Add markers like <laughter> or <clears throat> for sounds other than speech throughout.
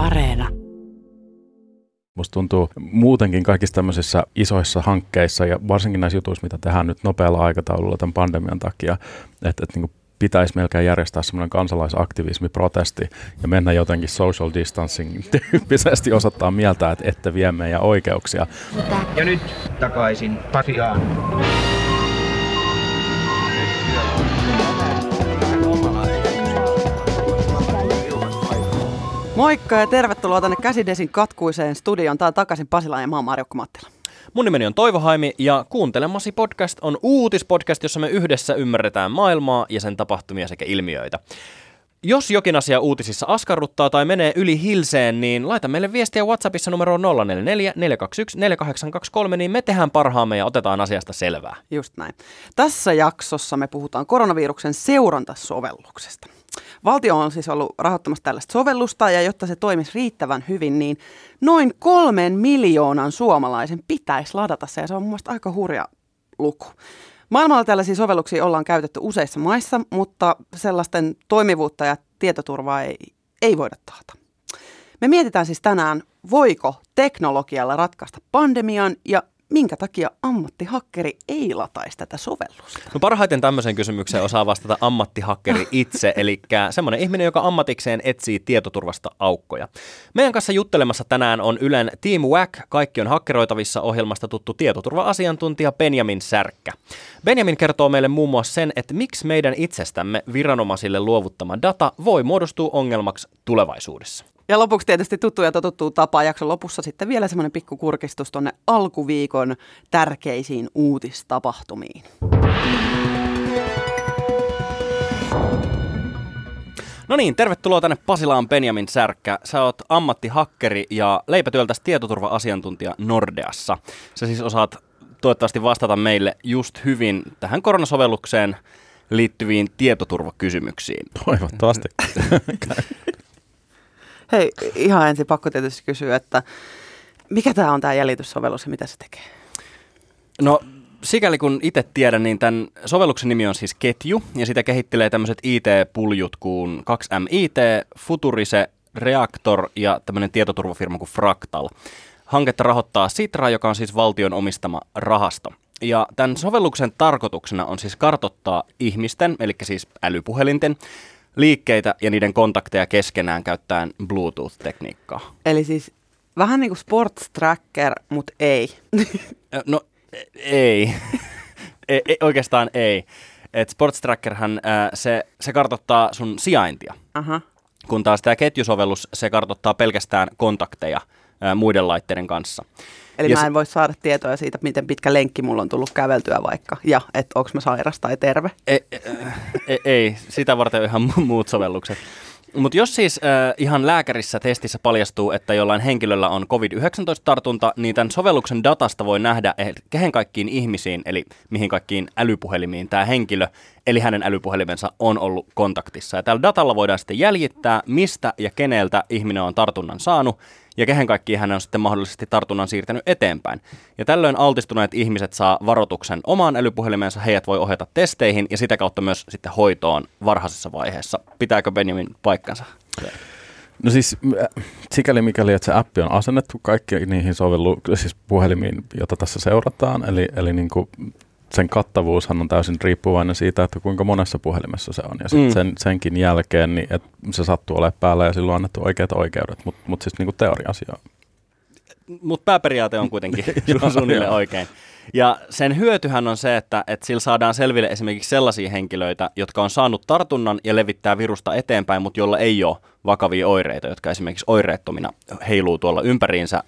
Areena. Musta tuntuu muutenkin kaikissa tämmöisissä isoissa hankkeissa ja varsinkin näissä jutuissa, mitä tehdään nyt nopealla aikataululla tämän pandemian takia, että, että niin pitäisi melkein järjestää semmoinen kansalaisaktivismiprotesti ja mennä jotenkin social distancing tyyppisesti osoittaa mieltä, että ette vie meidän oikeuksia. Ja nyt takaisin Pasiaan. Moikka ja tervetuloa tänne Käsidesin katkuiseen studioon. Tää on takaisin Pasilaan ja mä oon Marjukka Mattila. Mun nimeni on Toivo Haimi ja kuuntelemasi podcast on uutispodcast, jossa me yhdessä ymmärretään maailmaa ja sen tapahtumia sekä ilmiöitä. Jos jokin asia uutisissa askarruttaa tai menee yli hilseen, niin laita meille viestiä WhatsAppissa numero 044 421 4823, niin me tehdään parhaamme ja otetaan asiasta selvää. Just näin. Tässä jaksossa me puhutaan koronaviruksen seurantasovelluksesta. Valtio on siis ollut rahoittamassa tällaista sovellusta ja jotta se toimisi riittävän hyvin, niin noin kolmen miljoonan suomalaisen pitäisi ladata se ja se on mun aika hurja luku. Maailmalla tällaisia sovelluksia ollaan käytetty useissa maissa, mutta sellaisten toimivuutta ja tietoturvaa ei, ei voida taata. Me mietitään siis tänään, voiko teknologialla ratkaista pandemian ja minkä takia ammattihakkeri ei lataisi tätä sovellusta? No parhaiten tämmöiseen kysymykseen osaa vastata ammattihakkeri itse, <laughs> eli semmoinen ihminen, joka ammatikseen etsii tietoturvasta aukkoja. Meidän kanssa juttelemassa tänään on Ylen Team Wack, kaikki on hakkeroitavissa ohjelmasta tuttu tietoturva-asiantuntija Benjamin Särkkä. Benjamin kertoo meille muun muassa sen, että miksi meidän itsestämme viranomaisille luovuttama data voi muodostua ongelmaksi tulevaisuudessa. Ja lopuksi tietysti tuttu ja totuttu tapa jakson lopussa sitten vielä semmoinen pikku kurkistus tuonne alkuviikon tärkeisiin uutistapahtumiin. No niin, tervetuloa tänne Pasilaan Benjamin Särkkä. Sä oot ammattihakkeri ja leipätyöltäsi tietoturva-asiantuntija Nordeassa. Sä siis osaat toivottavasti vastata meille just hyvin tähän koronasovellukseen liittyviin tietoturvakysymyksiin. Toivottavasti. <laughs> Hei, ihan ensin pakko tietysti kysyä, että mikä tämä on tämä jäljityssovellus ja mitä se tekee? No sikäli kun itse tiedän, niin tämän sovelluksen nimi on siis Ketju, ja sitä kehittelee tämmöiset IT-puljut kuin 2MIT, Futurise, Reactor ja tämmöinen tietoturvafirma kuin Fractal. Hanketta rahoittaa Sitra, joka on siis valtion omistama rahasto. Ja tämän sovelluksen tarkoituksena on siis kartottaa ihmisten, eli siis älypuhelinten, liikkeitä ja niiden kontakteja keskenään käyttäen Bluetooth-tekniikkaa. Eli siis vähän niin kuin sports tracker, mutta ei. <laughs> No ei. ei, <laughs> ei oikeastaan ei. Et sports trackerhän se, se kartoittaa sun sijaintia. Aha. Kun taas tämä ketjusovellus, se kartoittaa pelkästään kontakteja ää, muiden laitteiden kanssa. Eli Ja mä en voi saada tietoa siitä, miten pitkä lenkki mulla on tullut käveltyä vaikka. Ja että onko mä sairas tai terve. Ei, ei, ei, sitä varten on ihan mu- muut sovellukset. Mutta jos siis äh, ihan lääkärissä testissä paljastuu, että jollain henkilöllä on COVID-19-tartunta, niin tämän sovelluksen datasta voi nähdä, eh, kehen kaikkiin ihmisiin, eli mihin kaikkiin älypuhelimiin tämä henkilö, eli hänen älypuhelimensa on ollut kontaktissa. Ja tällä datalla voidaan sitten jäljittää, mistä ja keneltä ihminen on tartunnan saanut, ja kehen kaikkiin hän on sitten mahdollisesti tartunnan siirtänyt eteenpäin. Ja tällöin altistuneet ihmiset saa varoituksen omaan älypuhelimensa, heidät voi ohjata testeihin ja sitä kautta myös sitten hoitoon varhaisessa vaiheessa. Pitääkö Benjamin paikkansa? No siis äh, sikäli mikäli, että se appi on asennettu kaikki niihin sovellu, siis puhelimiin, jota tässä seurataan, eli, eli niin kuin sen kattavuushan on täysin riippuvainen siitä, että kuinka monessa puhelimessa se on. Ja sitten Mm. sen, senkin jälkeen, niin että se sattuu olemaan päällä ja silloin on annettu oikeat oikeudet, mutta mut siis niin kuin teoria-asia. Mutta pääperiaate on kuitenkin <laughs> <laughs> suunnilleen oikein. Ja sen hyötyhän on se, että, että sillä saadaan selville esimerkiksi sellaisia henkilöitä, jotka on saanut tartunnan ja levittää virusta eteenpäin, mutta jolla ei ole vakavia oireita, jotka esimerkiksi oireettomina heiluu tuolla ympäriinsä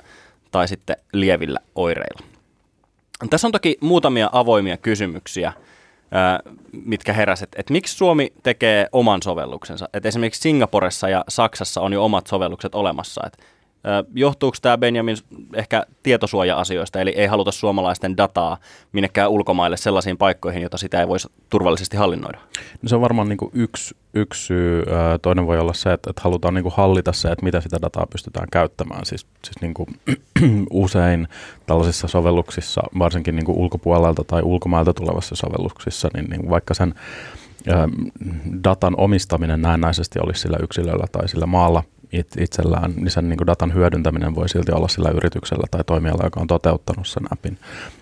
tai sitten lievillä oireilla. Tässä on toki muutamia avoimia kysymyksiä, mitkä heräsivät, että miksi Suomi tekee oman sovelluksensa. Et esimerkiksi Singaporessa ja Saksassa on jo omat sovellukset olemassa. Et, johtuuko tämä Benjamin ehkä tietosuoja-asioista, eli ei haluta suomalaisten dataa minnekään ulkomaille sellaisiin paikkoihin, joita sitä ei voisi turvallisesti hallinnoida? No se on varmaan niin yksi, yksi syy. Toinen voi olla se, että, että halutaan niin hallita se, että mitä sitä dataa pystytään käyttämään. Siis, siis niin kuin <clears throat> usein tällaisissa sovelluksissa, varsinkin niin ulkopuolelta tai ulkomailta tulevassa sovelluksissa, niin, niin vaikka sen datan omistaminen näennäisesti olisi sillä yksilöllä tai sillä maalla, it, itsellään, niin sen niin kuin datan hyödyntäminen voi silti olla sillä yrityksellä tai toimijalla, joka on toteuttanut sen appin.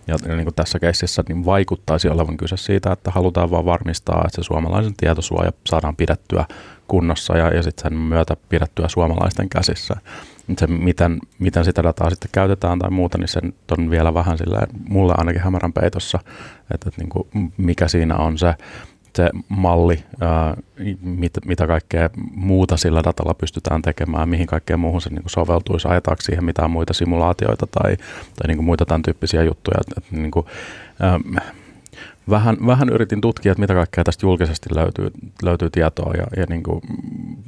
Ja, niin kuin tässä keississä niin vaikuttaisi olevan kyse siitä, että halutaan vaan varmistaa, että se suomalaisen tietosuoja saadaan pidettyä kunnossa ja, ja sitten sen myötä pidettyä suomalaisten käsissä. Se, miten, miten sitä dataa sitten käytetään tai muuta, niin se on vielä vähän sille mulle ainakin hämärän peitossa, että, että niin kuin mikä siinä on se se malli, ää, mit, mitä kaikkea muuta sillä datalla pystytään tekemään, mihin kaikkeen muuhun se niin kuin soveltuisi, ajetaanko siihen mitään muita simulaatioita tai, tai niin kuin muita tämän tyyppisiä juttuja. Et, et, niin kuin, ää, vähän, vähän yritin tutkia, että mitä kaikkea tästä julkisesti löytyy, löytyy tietoa ja, ja niin kuin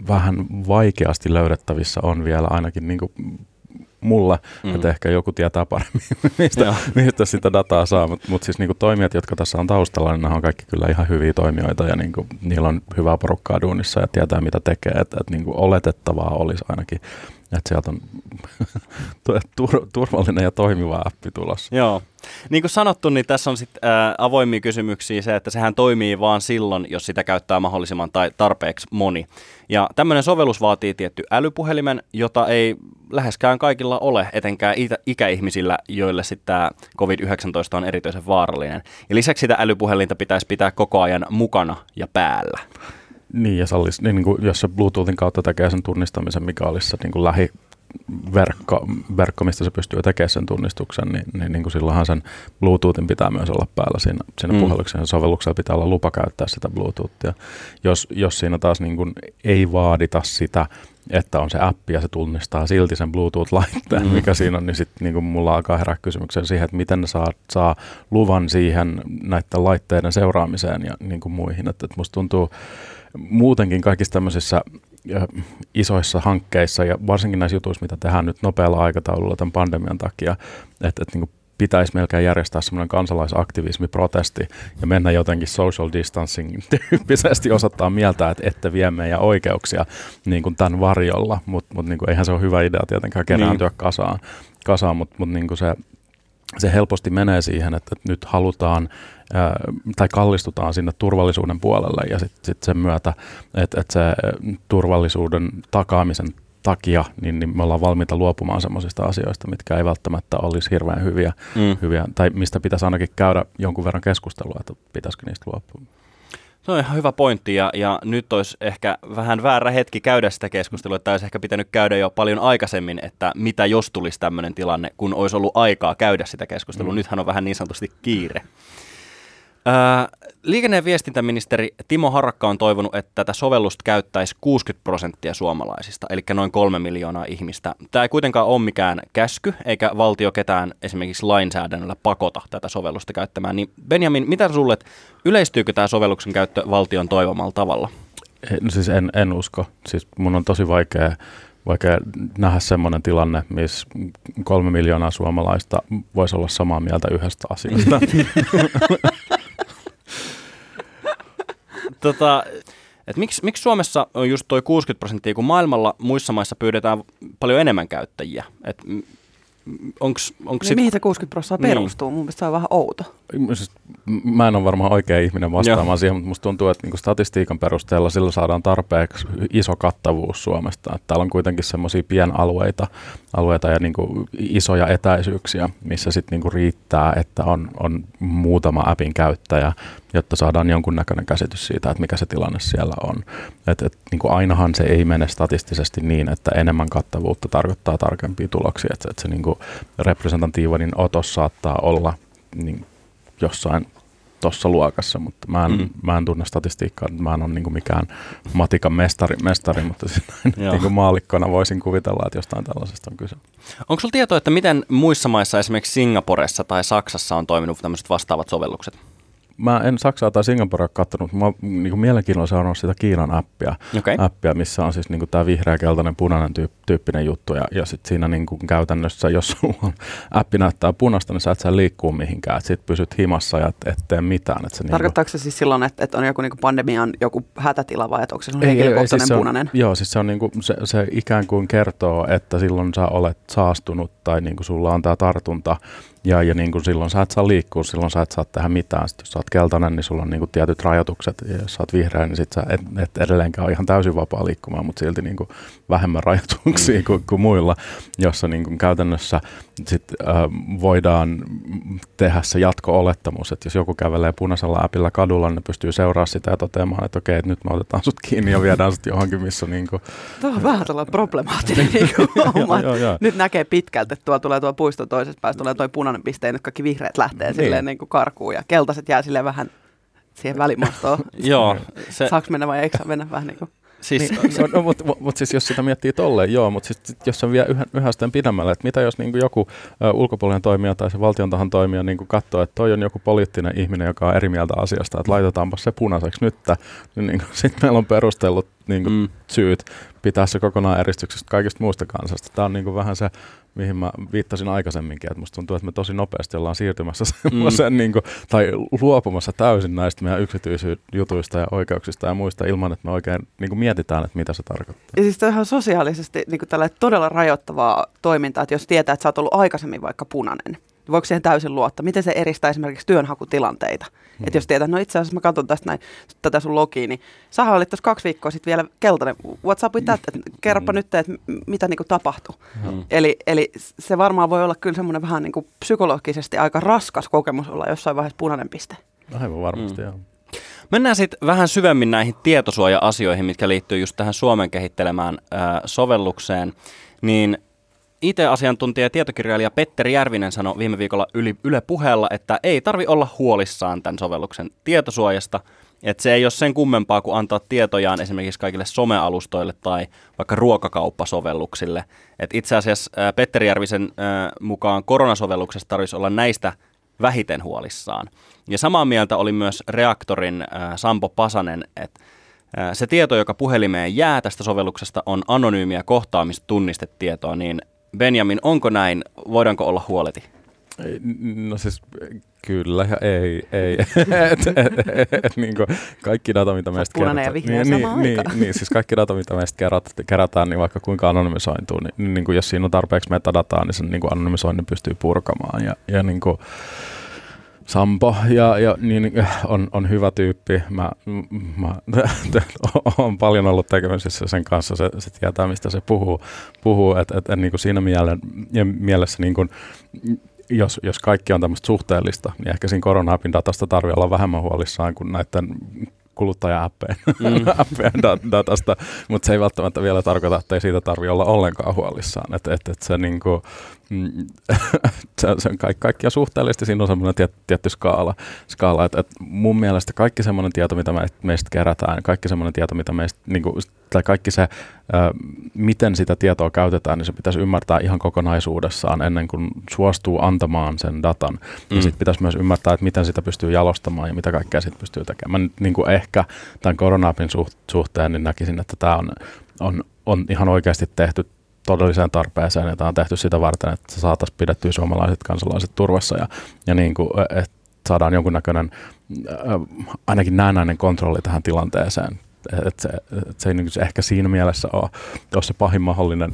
vähän vaikeasti löydettävissä on vielä ainakin niin kuin mulla, mm. että ehkä joku tietää paremmin, <laughs> mistä, mistä sitä dataa saa, mutta mut siis niinku toimijat, jotka tässä on taustalla, niin nämä on kaikki kyllä ihan hyviä toimijoita ja niinku, niillä on hyvää porukkaa duunissa ja tietää mitä tekee, että et niinku oletettavaa olisi ainakin, että sieltä on <laughs> tur- turvallinen ja toimiva appi tulossa. Joo. Niin kuin sanottu, niin tässä on sitten avoimia kysymyksiä se, että sehän toimii vaan silloin, jos sitä käyttää mahdollisimman tai tarpeeksi moni. Ja tämmöinen sovellus vaatii tietty älypuhelimen, jota ei läheskään kaikilla ole, etenkään ikäihmisillä, joille sitten tämä COVID-19 on erityisen vaarallinen. Ja lisäksi sitä älypuhelinta pitäisi pitää koko ajan mukana ja päällä. Niin, ja sallis, niin, niin kuin, jos se Bluetoothin kautta tekee sen tunnistamisen, mikä olisi se niin kuin lähi, verkko, verkko, mistä se pystyy tekemään sen tunnistuksen, niin, niin, niin kuin silloinhan sen Bluetoothin pitää myös olla päällä siinä, siinä mm. puheluksessa. Sovelluksella pitää olla lupa käyttää sitä Bluetoothia. Jos, jos siinä taas niin kuin ei vaadita sitä, että on se appi ja se tunnistaa silti sen Bluetooth-laitteen, mm. mikä siinä on, niin sitten niin mulla alkaa herää kysymyksen siihen, että miten ne saa, saa luvan siihen näiden laitteiden seuraamiseen ja niin kuin muihin. Että, että musta tuntuu muutenkin kaikissa tämmöisissä isoissa hankkeissa ja varsinkin näissä jutuissa, mitä tehdään nyt nopealla aikataululla tämän pandemian takia, että, että niin pitäisi melkein järjestää semmoinen kansalaisaktivismi, protesti ja mennä jotenkin social distancing tyyppisesti osoittaa mieltä, että ette vie meidän oikeuksia niin kuin tämän varjolla, mutta mut, niin eihän se ole hyvä idea tietenkään kerääntyä niin. kasaan, kasaan mutta mut, niin se, se helposti menee siihen, että nyt halutaan tai kallistutaan sinne turvallisuuden puolelle ja sitten sit sen myötä, että et se turvallisuuden takaamisen takia, niin, niin me ollaan valmiita luopumaan sellaisista asioista, mitkä ei välttämättä olisi hirveän hyviä, mm. hyviä tai mistä pitäisi ainakin käydä jonkun verran keskustelua, että pitäisikö niistä luopua. Se on ihan hyvä pointti ja, ja nyt olisi ehkä vähän väärä hetki käydä sitä keskustelua, että olisi ehkä pitänyt käydä jo paljon aikaisemmin, että mitä jos tulisi tämmöinen tilanne, kun olisi ollut aikaa käydä sitä keskustelua. Mm. Nythän on vähän niin sanotusti kiire. Liikenne- ja viestintäministeri Timo Harakka on toivonut, että tätä sovellusta käyttäisi 60 prosenttia suomalaisista, eli noin kolme miljoonaa ihmistä. Tämä ei kuitenkaan ole mikään käsky, eikä valtio ketään esimerkiksi lainsäädännöllä pakota tätä sovellusta käyttämään. Niin Benjamin, mitä sulle, yleistyykö tämä sovelluksen käyttö valtion toivomalla tavalla? No siis en, en usko. Siis mun on tosi vaikea vaikea nähdä semmoinen tilanne, missä kolme miljoonaa suomalaista voisi olla samaa mieltä yhdestä asiasta. <laughs> <laughs> tota, et miksi, miksi Suomessa on just toi 60 prosenttia, kun maailmalla muissa maissa pyydetään paljon enemmän käyttäjiä? Et onks, onks niin sit... Mihin se 60 prosenttia niin. perustuu? Mun mielestä se on vähän outo. Mä en ole varmaan oikea ihminen vastaamaan Joo. siihen, mutta musta tuntuu, että niinku statistiikan perusteella sillä saadaan tarpeeksi iso kattavuus Suomesta. Että täällä on kuitenkin semmoisia pienalueita alueita ja niinku isoja etäisyyksiä, missä sitten niinku riittää, että on, on muutama appin käyttäjä, jotta saadaan jonkunnäköinen käsitys siitä, että mikä se tilanne siellä on. Et, et, niin kuin ainahan se ei mene statistisesti niin, että enemmän kattavuutta tarkoittaa tarkempia tuloksia. Että et se niin kuin representatiivinen otos saattaa olla niin jossain tuossa luokassa, mutta mä en, mm. mä en tunne statistiikkaa, mä en ole niin mikään matikan mestari, mestari mutta siis niin kuin maalikkona voisin kuvitella, että jostain tällaisesta on kyse. Onko sinulla tietoa, että miten muissa maissa, esimerkiksi Singaporessa tai Saksassa on toiminut tämmöiset vastaavat sovellukset? Mä en Saksaa tai Singaporea katsonut, mutta mä niin mielenkiinnolla seurannut sitä Kiinan appia, okay. appia missä on siis niin tämä vihreä, keltainen, punainen tyyp, tyyppinen juttu. Ja, ja sitten siinä niin kuin käytännössä, jos <laughs> sulla on appi näyttää punaista, niin sä et saa liikkua mihinkään. Sitten pysyt himassa ja et, et tee mitään. Et se Tarkoittaako niin kuin... se siis silloin, että, että on joku niin pandemian joku hätätila vai että onko se henkilökohtainen ei, siis se punainen? On, joo, siis se, on niin kuin, se, se ikään kuin kertoo, että silloin sä olet saastunut tai niin kuin sulla on tämä tartunta Ja, ja niin kuin silloin sä et saa liikkua, silloin sä et saa tehdä mitään. Sitten jos sä oot keltainen, niin sulla on niin kuin tietyt rajoitukset. Ja jos sä oot vihreä, niin sit sä et, et edelleenkään ole ihan täysin vapaa liikkumaan, mutta silti niin kuin vähemmän rajoituksia mm. kuin, kuin muilla, jossa niin kuin käytännössä sit, äh, voidaan tehdä se jatko-olettamus, että jos joku kävelee punaisella äpillä kadulla, niin ne pystyy seuraamaan sitä ja toteamaan, että okei, että nyt me otetaan sut kiinni ja viedään sut johonkin, missä niin kuin... Tuo on vähän tällainen problemaattinen <laughs> niin homma. joo, joo, joo. Nyt näkee pitkältä, että tuolla tulee tuo puisto toisessa päässä, tulee tuo punainen piste ja nyt kaikki vihreät lähtee niin. silleen niin kuin karkuun ja keltaiset jää silleen vähän siihen välimaastoon. <laughs> Joo. Se... Saaks mennä vai eikö mennä vähän niin kuin? Siis, niin, no, no, mutta mut siis jos sitä miettii tolleen, joo, mutta siis, jos se vie yhä, yhä sitten pidemmälle, että mitä jos niin joku ä, ulkopuolinen toimija tai se valtion tahan toimija niin katsoo, että toi on joku poliittinen ihminen, joka on eri mieltä asiasta, että laitetaanpa se punaiseksi nyt, niin, <laughs> niin sitten meillä on perustellut niin mm. syyt pitää se kokonaan eristyksessä kaikista muusta kansasta. Tämä on niin vähän se mihin mä viittasin aikaisemminkin, että musta tuntuu, että me tosi nopeasti ollaan siirtymässä semmoisen, mm. niin kuin, tai luopumassa täysin näistä meidän yksityisyyjutuista ja oikeuksista ja muista ilman, että me oikein niin kuin mietitään, että mitä se tarkoittaa. Ja siis tämä on sosiaalisesti niin kuin todella rajoittavaa toimintaa, että jos tietää, että sä oot ollut aikaisemmin vaikka punainen, voiko siihen täysin luottaa? Miten se eristää esimerkiksi työnhakutilanteita? Hmm. Että jos tietää, no itse asiassa mä katson tästä näin, tätä sun logiin, niin sähän olit tuossa kaksi viikkoa sitten vielä keltainen. What's up with that? Kerropa hmm. nyt, että mitä niinku tapahtui. Hmm. Eli, eli se varmaan voi olla kyllä semmoinen vähän niinku psykologisesti aika raskas kokemus olla jossain vaiheessa punainen piste. Aivan varmasti, hmm. joo. Mennään sitten vähän syvemmin näihin tietosuoja-asioihin, mitkä liittyy just tähän Suomen kehittelemään äh, sovellukseen. Niin IT-asiantuntija ja tietokirjailija Petteri Järvinen sanoi viime viikolla yli, Yle puheella, että ei tarvi olla huolissaan tämän sovelluksen tietosuojasta, että se ei ole sen kummempaa kuin antaa tietojaan esimerkiksi kaikille somealustoille tai vaikka ruokakauppasovelluksille. Et itse asiassa ää, Petteri Järvisen ää, mukaan koronasovelluksesta tarvitsisi olla näistä vähiten huolissaan. Ja samaa mieltä oli myös Reaktorin ää, Sampo Pasanen, että se tieto, joka puhelimeen jää tästä sovelluksesta, on anonyymiä kohtaamistunnistettietoa, niin Benjamin, onko näin? Voidaanko olla huoleti? No siis kyllä ja ei. ei. <laughs> et, et, et, et, niin kuin kaikki data, mitä meistä kerätään. Niin, niin, niin, niin, siis kaikki data, mitä meistä kerät, kerätään, niin vaikka kuinka anonymisointuu, niin, niin kuin jos siinä on tarpeeksi metadataa, niin sen niin kuin anonymisoinnin pystyy purkamaan. Ja, ja niin kuin, Sampo ja, ja niin, on, on hyvä tyyppi. Mä, mä <laughs> olen paljon ollut tekemisissä sen kanssa. Se, se tietää, mistä se puhuu. puhuu et, et, et, niin kuin siinä miele, mielessä, niin kuin, jos, jos kaikki on tämmöistä suhteellista, niin ehkä siinä korona-appin datasta tarvii olla vähemmän huolissaan kuin näiden kuluttaja-appeen mm. <laughs> datasta, mutta se ei välttämättä vielä tarkoita, että ei siitä tarvitse olla ollenkaan huolissaan. Et, et, et se, niinku, mm, <laughs> se, on kaikki, kaikkia suhteellisesti, siinä on semmoinen tiet, tietty skaala, skaala että et mun mielestä kaikki semmoinen tieto, mitä me, meistä kerätään, kaikki semmoinen tieto, mitä meistä, niinku, tai kaikki se, miten sitä tietoa käytetään, niin se pitäisi ymmärtää ihan kokonaisuudessaan ennen kuin suostuu antamaan sen datan. Mm. Ja sitten pitäisi myös ymmärtää, että miten sitä pystyy jalostamaan ja mitä kaikkea sitten pystyy tekemään. Nyt niin kuin ehkä tämän koronaapin suhteen niin näkisin, että tämä on, on, on ihan oikeasti tehty todelliseen tarpeeseen, ja tämä on tehty sitä varten, että saataisiin pidettyä suomalaiset kansalaiset turvassa ja, ja niin kuin, että saadaan jonkunnäköinen ainakin näennäinen kontrolli tähän tilanteeseen. Että se, et se ei niin ehkä siinä mielessä ole, ole se pahin mahdollinen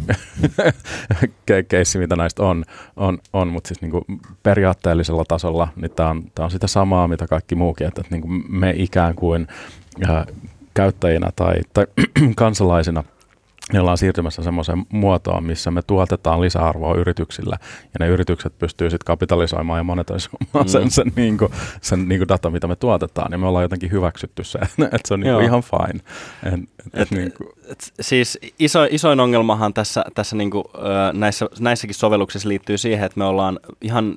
<laughs> keissi, mitä näistä on, on, on mutta siis niin periaatteellisella tasolla niin tämä on, on sitä samaa, mitä kaikki muukin, että, että niin me ikään kuin äh, käyttäjinä tai, tai <clears throat> kansalaisina – ne ollaan siirtymässä semmoiseen muotoon, missä me tuotetaan lisäarvoa yrityksillä ja ne yritykset pystyy sitten kapitalisoimaan ja monetisoimaan mm. sen, sen, niin kuin, sen niin kuin data, mitä me tuotetaan. Ja me ollaan jotenkin hyväksytty se, <laughs> että se on niin kuin ihan fine. Et, et, et, niin kuin. Et, siis iso, isoin ongelmahan tässä, tässä niin kuin, näissä, näissäkin sovelluksissa liittyy siihen, että me ollaan ihan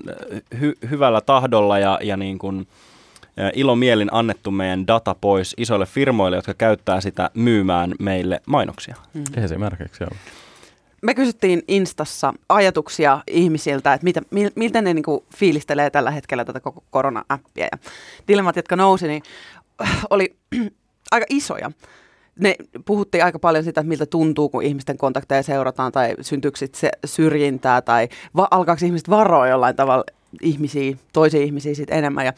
hy, hyvällä tahdolla ja, ja niin kuin, ilomielin annettu meidän data pois isoille firmoille, jotka käyttää sitä myymään meille mainoksia. Mm. Esimerkiksi, joo. Me kysyttiin Instassa ajatuksia ihmisiltä, että mitä, miltä ne niinku fiilistelee tällä hetkellä tätä koko korona-appia. Ja dilemmat, jotka nousi, niin <clears throat> oli <clears throat> aika isoja ne puhuttiin aika paljon sitä, että miltä tuntuu, kun ihmisten kontakteja seurataan tai syntyykö se syrjintää tai va- alkaako ihmiset varoa jollain tavalla ihmisiä, toisia ihmisiä sit enemmän. Ja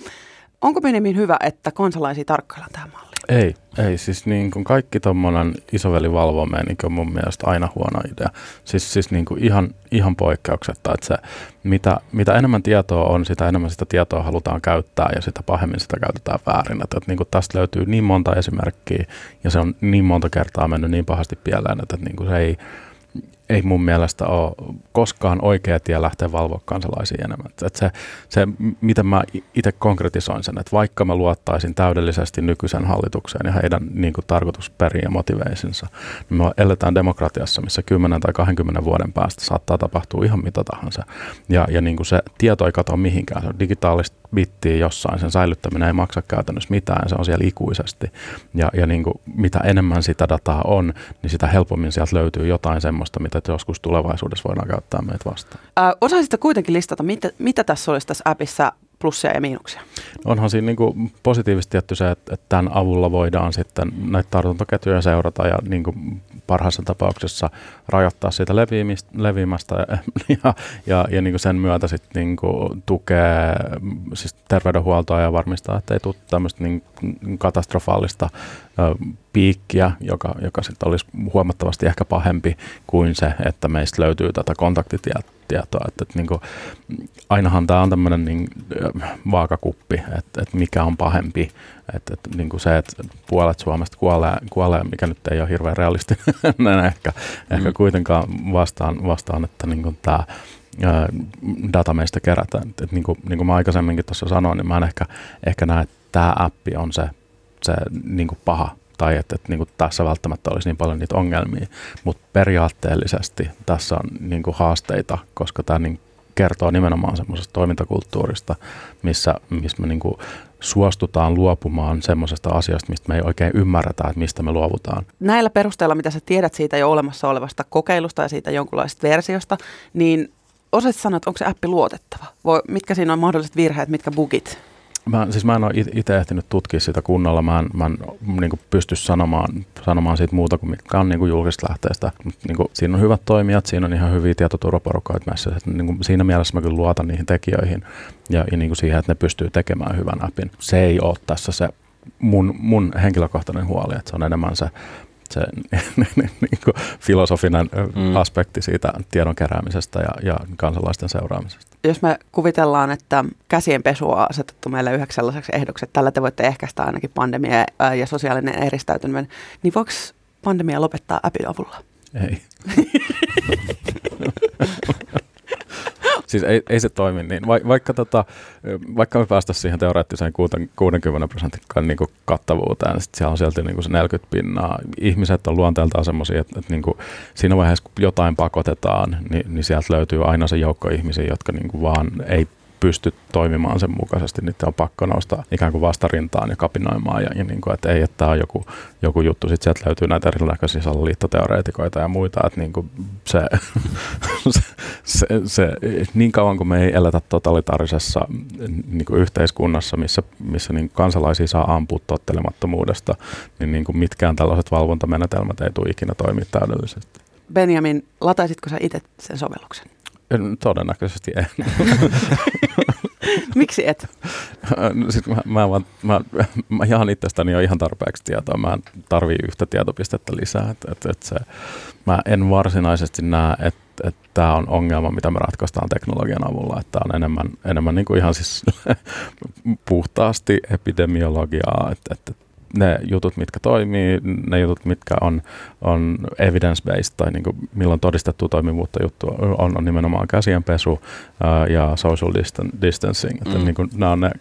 Onko Benjamin hyvä, että kansalaisia tarkkaillaan tähän malliin? Ei, ei. Siis niin kuin kaikki tuommoinen isoveli valvoo niin on mun mielestä aina huono idea. Siis, siis niin kuin ihan, ihan poikkeuksetta, että se, mitä, mitä enemmän tietoa on, sitä enemmän sitä tietoa halutaan käyttää ja sitä pahemmin sitä käytetään väärin. Että, että niin kuin tästä löytyy niin monta esimerkkiä ja se on niin monta kertaa mennyt niin pahasti pieleen, että, että niin kuin se ei, ei mun mielestä ole koskaan oikea tie lähteä valvoa kansalaisia enemmän. Että se, se, miten mä itse konkretisoin sen, että vaikka mä luottaisin täydellisesti nykyisen hallitukseen ja heidän niin kuin, tarkoitusperiin ja motiveisinsa, niin me eletään demokratiassa, missä 10 tai 20 vuoden päästä saattaa tapahtua ihan mitä tahansa. Ja, ja niin kuin se tieto ei katoa mihinkään. Se on digitaalista bittiä jossain, sen säilyttäminen ei maksa käytännössä mitään, se on siellä ikuisesti. Ja, ja niin kuin, mitä enemmän sitä dataa on, niin sitä helpommin sieltä löytyy jotain semmoista, mitä joskus tulevaisuudessa voidaan käyttää meitä vastaan. Ää, osaisitko kuitenkin listata, mitä, mitä tässä olisi tässä appissa plussia ja miinuksia? No onhan siinä niin kuin positiivisesti tietty se, että, että tämän avulla voidaan sitten näitä tartuntaketjuja seurata ja niin kuin parhaassa tapauksessa rajoittaa siitä leviämistä, leviämästä ja, ja, ja, ja niin kuin sen myötä sitten niin kuin tukea siis terveydenhuoltoa ja varmistaa, että ei tule tämmöistä niin katastrofaalista piikkiä, joka, joka sitten olisi huomattavasti ehkä pahempi kuin se, että meistä löytyy tätä kontaktitietoa. Että, että niin kuin, ainahan tämä on tämmöinen niin, vaakakuppi, että, että mikä on pahempi. Että, että niin kuin se, että puolet Suomesta kuolee, kuolee, mikä nyt ei ole hirveän realistinen <laughs> ehkä, mm. ehkä kuitenkaan vastaan, vastaan että niin kuin tämä data meistä kerätään. Et niin, kuin, niin kuin mä aikaisemminkin tuossa sanoin, niin mä en ehkä, ehkä näe, että tämä appi on se, se niin kuin paha tai että, että niin kuin tässä välttämättä olisi niin paljon niitä ongelmia, mutta periaatteellisesti tässä on niin kuin haasteita, koska tämä niin kertoo nimenomaan semmoisesta toimintakulttuurista, missä, missä me niin kuin suostutaan luopumaan semmoisesta asiasta, mistä me ei oikein ymmärretä, että mistä me luovutaan. Näillä perusteella, mitä sä tiedät siitä jo olemassa olevasta kokeilusta ja siitä jonkunlaisesta versiosta, niin osaat sanoa, että onko se appi luotettava? Voi, mitkä siinä on mahdolliset virheet, mitkä bugit? Mä, siis mä en ole itse ehtinyt tutkia sitä kunnolla. Mä en, mä en niin pysty sanomaan, sanomaan siitä muuta kuin mikä on niin julkisesta lähteestä. Niin kuin, siinä on hyvät toimijat, siinä on ihan hyviä tietoturvaporukkoja. Niin kuin, siinä mielessä mä kyllä luotan niihin tekijöihin ja, ja niin kuin siihen, että ne pystyy tekemään hyvän appin. Se ei ole tässä se mun, mun henkilökohtainen huoli, että se on enemmän se se <laughs> niin kuin filosofinen mm. aspekti siitä tiedon keräämisestä ja, ja kansalaisten seuraamisesta. Jos me kuvitellaan, että käsien pesu on asetettu meille yhdeksi sellaiseksi ehdoksi, että tällä te voitte ehkäistä ainakin pandemia ja sosiaalinen eristäytyminen, niin voiko pandemia lopettaa appin avulla? Ei. <laughs> Siis ei, ei se toimi niin. Va, vaikka, tota, vaikka me päästä siihen teoreettiseen 60 prosentin niin kattavuuteen, niin siellä on sieltä niin se 40 pinnaa. Ihmiset on luonteeltaan semmoisia, että, että niin kuin siinä vaiheessa, kun jotain pakotetaan, niin, niin sieltä löytyy aina se joukko ihmisiä, jotka niin kuin vaan ei pysty toimimaan sen mukaisesti, niin on pakko nousta ikään kuin vastarintaan ja kapinoimaan. Ja, ja niin kuin, että ei, että tämä on joku, joku juttu. Sitten sieltä löytyy näitä erinäköisiä salaliittoteoreetikoita ja muita, että niin kuin se, <laughs> se, se, se, niin kauan kuin me ei eletä totalitaarisessa niin kuin yhteiskunnassa, missä, missä niin kansalaisia saa ampua tottelemattomuudesta, niin, niin kuin mitkään tällaiset valvontamenetelmät ei tule ikinä toimia täydellisesti. Benjamin, lataisitko sä itse sen sovelluksen? Todennäköisesti en. <laughs> Miksi et? No, sit mä, mä, mä, mä, mä jaan itsestäni jo ihan tarpeeksi tietoa. Mä en tarvii yhtä tietopistettä lisää. Et, et, et se, mä en varsinaisesti näe, että et tämä on ongelma, mitä me ratkaistaan teknologian avulla. Että on enemmän, enemmän niin kuin ihan siis <laughs> puhtaasti epidemiologiaa. Että et, ne jutut, mitkä toimii, ne jutut, mitkä on, on evidence-based tai niin kuin milloin todistettu toimivuutta juttu on, on nimenomaan käsienpesu ää, ja social distancing. Että mm. niin kuin, nämä on ne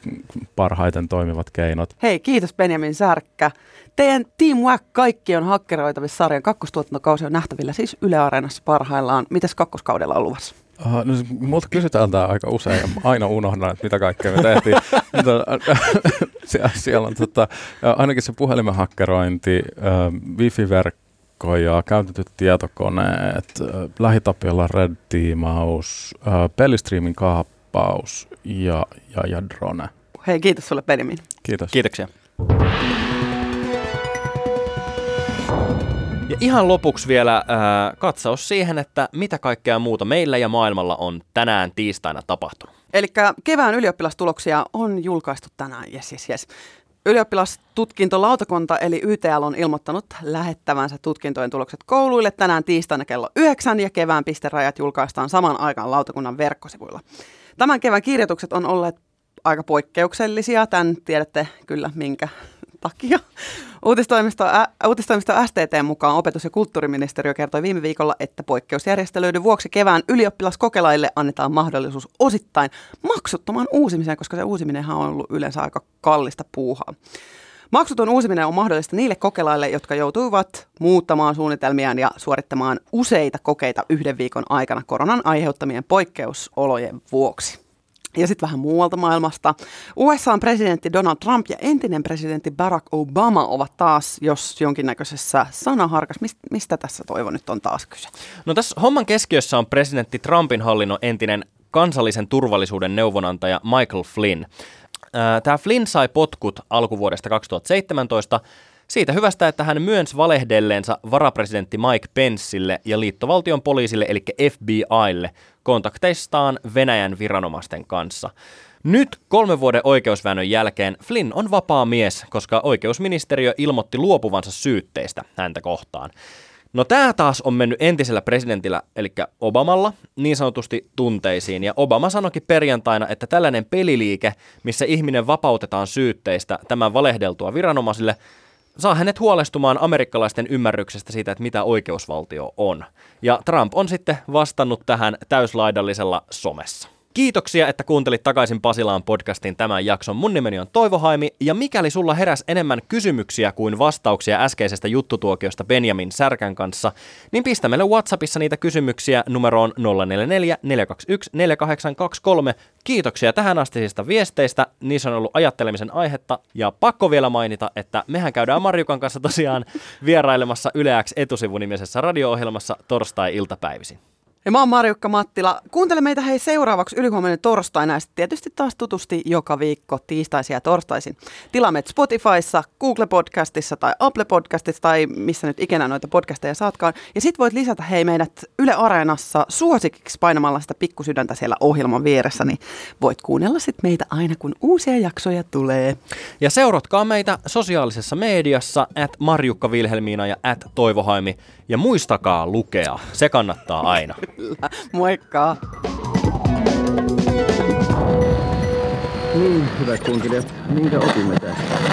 parhaiten toimivat keinot. Hei, kiitos Benjamin Särkkä. Teidän Team Wack Kaikki on hakkeroitavissa sarjan kakkostuotantokausi on nähtävillä siis Yle Areenassa parhaillaan. Mitäs kakkoskaudella on luvassa? Uh, no, multa kysytään tämä aika usein ja aina unohdan, että mitä kaikkea me tehtiin. <laughs> siellä, siellä on tota, ainakin se puhelimen hakkerointi, uh, wifi-verkko ja käytetyt tietokoneet, uh, lähitapiolla red tiimaus, uh, pelistriimin kaappaus ja, ja, ja drone. Hei, kiitos sulle Benjamin. Kiitos. Kiitoksia. Ja ihan lopuksi vielä äh, katsaus siihen, että mitä kaikkea muuta meillä ja maailmalla on tänään tiistaina tapahtunut. Eli kevään ylioppilastuloksia on julkaistu tänään, yes, yes, yes. Ylioppilastutkintolautakunta eli YTL on ilmoittanut lähettävänsä tutkintojen tulokset kouluille tänään tiistaina kello 9 ja kevään pisterajat julkaistaan saman aikaan lautakunnan verkkosivuilla. Tämän kevään kirjoitukset on olleet aika poikkeuksellisia. Tämän tiedätte kyllä minkä takia. Uutistoimisto, ä, uutistoimisto STT mukaan opetus- ja kulttuuriministeriö kertoi viime viikolla, että poikkeusjärjestelyiden vuoksi kevään ylioppilaskokelaille annetaan mahdollisuus osittain maksuttomaan uusimiseen, koska se uusiminenhan on ollut yleensä aika kallista puuhaa. Maksuton uusiminen on mahdollista niille kokelaille, jotka joutuivat muuttamaan suunnitelmiaan ja suorittamaan useita kokeita yhden viikon aikana koronan aiheuttamien poikkeusolojen vuoksi. Ja sitten vähän muualta maailmasta. USAn presidentti Donald Trump ja entinen presidentti Barack Obama ovat taas, jos jonkinnäköisessä sanaharkas. Mist, mistä tässä toivo nyt on taas kyse? No tässä homman keskiössä on presidentti Trumpin hallinnon entinen kansallisen turvallisuuden neuvonantaja Michael Flynn. Tämä Flynn sai potkut alkuvuodesta 2017 siitä hyvästä, että hän myönsi valehdelleensa varapresidentti Mike Penceille ja liittovaltion poliisille eli FBIlle kontakteistaan Venäjän viranomaisten kanssa. Nyt kolmen vuoden oikeusväännön jälkeen Flynn on vapaa mies, koska oikeusministeriö ilmoitti luopuvansa syytteistä häntä kohtaan. No tämä taas on mennyt entisellä presidentillä, eli Obamalla, niin sanotusti tunteisiin. Ja Obama sanoikin perjantaina, että tällainen peliliike, missä ihminen vapautetaan syytteistä tämän valehdeltua viranomaisille, saa hänet huolestumaan amerikkalaisten ymmärryksestä siitä, että mitä oikeusvaltio on. Ja Trump on sitten vastannut tähän täyslaidallisella somessa. Kiitoksia, että kuuntelit takaisin Pasilaan podcastin tämän jakson. Mun nimeni on Toivo Haimi, ja mikäli sulla heräs enemmän kysymyksiä kuin vastauksia äskeisestä juttutuokiosta Benjamin Särkän kanssa, niin pistä meille WhatsAppissa niitä kysymyksiä numeroon 044 421 4823. Kiitoksia tähän astisista viesteistä, niissä on ollut ajattelemisen aihetta, ja pakko vielä mainita, että mehän käydään Marjukan kanssa tosiaan vierailemassa Yleäks etusivunimisessä radio-ohjelmassa torstai-iltapäivisin. Ja mä oon Marjukka Mattila. Kuuntele meitä hei seuraavaksi ylihuomenna torstaina ja tietysti taas tutusti joka viikko tiistaisin ja torstaisin. Tilaamme Spotifyssa, Google Podcastissa tai Apple Podcastissa tai missä nyt ikinä noita podcasteja saatkaan. Ja sit voit lisätä hei meidät Yle Areenassa suosikiksi painamalla sitä pikkusydäntä siellä ohjelman vieressä, niin voit kuunnella sit meitä aina kun uusia jaksoja tulee. Ja seuratkaa meitä sosiaalisessa mediassa at Marjukka Vilhelmiina ja at Toivohaimi. Ja muistakaa lukea, se kannattaa aina. Kyllä. Moikka! Niin, hyvät kunkilijat, minkä opimme tästä?